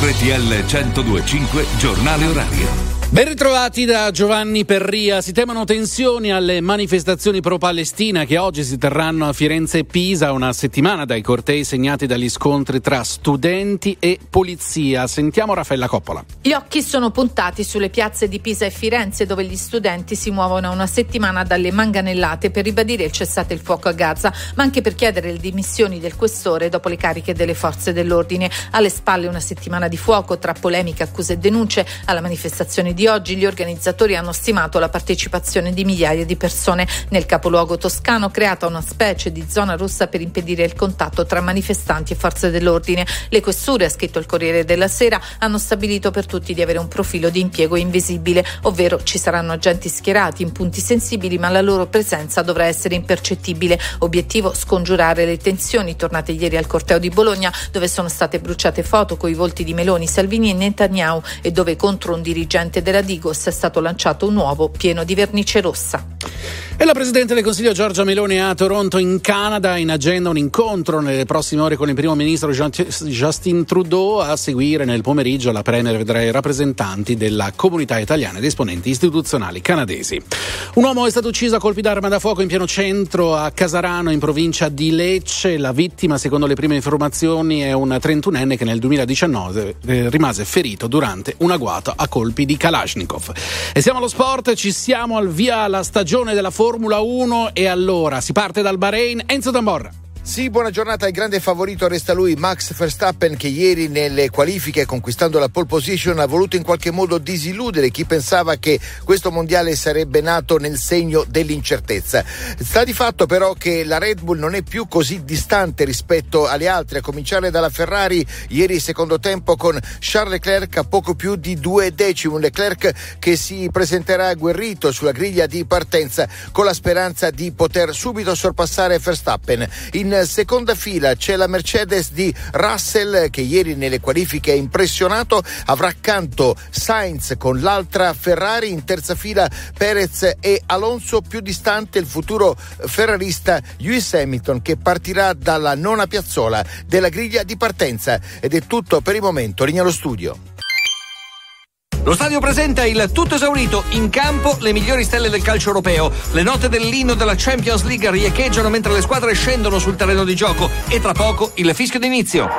RTL 1025 Giornale Orario. Ben ritrovati da Giovanni Perria. Si temono tensioni alle manifestazioni pro-Palestina che oggi si terranno a Firenze e Pisa, una settimana dai cortei segnati dagli scontri tra studenti e polizia. Sentiamo Raffaella Coppola. Gli occhi sono puntati sulle piazze di Pisa e Firenze dove gli studenti si muovono una settimana dalle manganellate per ribadire il cessate il fuoco a Gaza, ma anche per chiedere le dimissioni del questore dopo le cariche delle forze dell'ordine. Alle spalle una settimana di fuoco tra polemiche, accuse e denunce alla manifestazione di oggi gli organizzatori hanno stimato la partecipazione di migliaia di persone. Nel capoluogo toscano creata una specie di zona rossa per impedire il contatto tra manifestanti e forze dell'ordine. Le questure, ha scritto il Corriere della Sera, hanno stabilito per tutti di avere un profilo di impiego invisibile, ovvero ci saranno agenti schierati in punti sensibili ma la loro presenza dovrà essere impercettibile. Obiettivo scongiurare le tensioni tornate ieri al corteo di Bologna dove sono state bruciate foto con i volti di Meloni, Salvini e Netanyahu e dove contro un dirigente della Digos è stato lanciato un nuovo pieno di vernice rossa. E la Presidente del Consiglio Giorgia Meloni a Toronto in Canada in agenda un incontro nelle prossime ore con il primo ministro Justin Trudeau a seguire nel pomeriggio la Premier vedrà i rappresentanti della comunità italiana ed esponenti istituzionali canadesi. Un uomo è stato ucciso a colpi d'arma da fuoco in pieno centro a Casarano in provincia di Lecce. La vittima, secondo le prime informazioni, è un 31enne che nel 2019 eh, rimase ferito durante un agguato a colpi di Kalashnikov. E siamo allo sport, ci siamo al via la stagione della Formula 1 e allora si parte dal Bahrain. Enzo Tamborra. Sì, buona giornata. Il grande favorito resta lui, Max Verstappen, che ieri nelle qualifiche, conquistando la pole position, ha voluto in qualche modo disilludere chi pensava che questo mondiale sarebbe nato nel segno dell'incertezza. Sta di fatto però che la Red Bull non è più così distante rispetto alle altre, a cominciare dalla Ferrari, ieri secondo tempo con Charles Leclerc a poco più di due decimi, Leclerc che si presenterà agguerrito sulla griglia di partenza con la speranza di poter subito sorpassare Verstappen. In seconda fila c'è la Mercedes di Russell che ieri nelle qualifiche ha impressionato, avrà accanto Sainz con l'altra Ferrari, in terza fila Perez e Alonso, più distante il futuro ferrarista Lewis Hamilton che partirà dalla nona piazzola della griglia di partenza. Ed è tutto per il momento, linea allo studio. Lo stadio presenta il tutto esaurito, in campo le migliori stelle del calcio europeo. Le note dell'inno della Champions League riecheggiano mentre le squadre scendono sul terreno di gioco e tra poco il fischio d'inizio.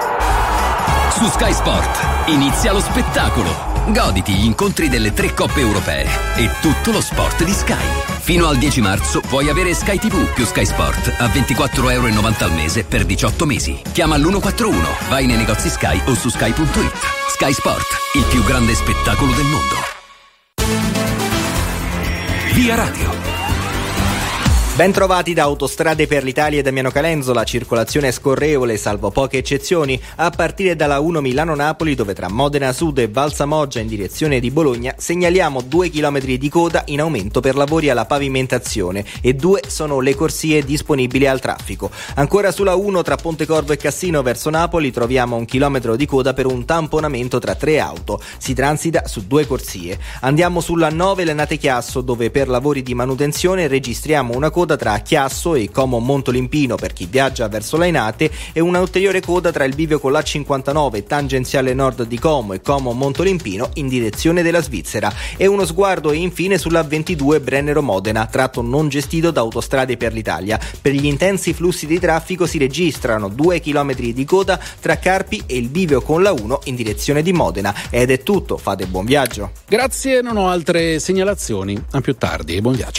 Su Sky Sport inizia lo spettacolo. Goditi gli incontri delle tre coppe europee e tutto lo sport di Sky. Fino al 10 marzo puoi avere Sky TV più Sky Sport a 24,90 euro al mese per 18 mesi. Chiama l'141, vai nei negozi Sky o su sky.it. Sky Sport, il più grande spettacolo del mondo. Via Radio. Ben trovati da Autostrade per l'Italia e Damiano Calenzo, circolazione è scorrevole salvo poche eccezioni a partire dalla 1 Milano-Napoli dove tra Modena Sud e Valsamoggia in direzione di Bologna segnaliamo 2 km di coda in aumento per lavori alla pavimentazione e due sono le corsie disponibili al traffico. Ancora sulla 1 tra Pontecorvo e Cassino verso Napoli troviamo un chilometro di coda per un tamponamento tra tre auto. Si transita su due corsie. Andiamo sulla 9 Lenate Chiasso dove per lavori di manutenzione registriamo una coda coda tra Chiasso e Como Montolimpino per chi viaggia verso Lainate e una ulteriore coda tra il bivio con la 59 tangenziale nord di Como e Como Montolimpino in direzione della Svizzera e uno sguardo infine sulla 22 Brennero Modena, tratto non gestito da Autostrade per l'Italia. Per gli intensi flussi di traffico si registrano 2 km di coda tra Carpi e il bivio con la 1 in direzione di Modena. Ed è tutto, fate buon viaggio. Grazie, non ho altre segnalazioni. A più tardi e buon viaggio.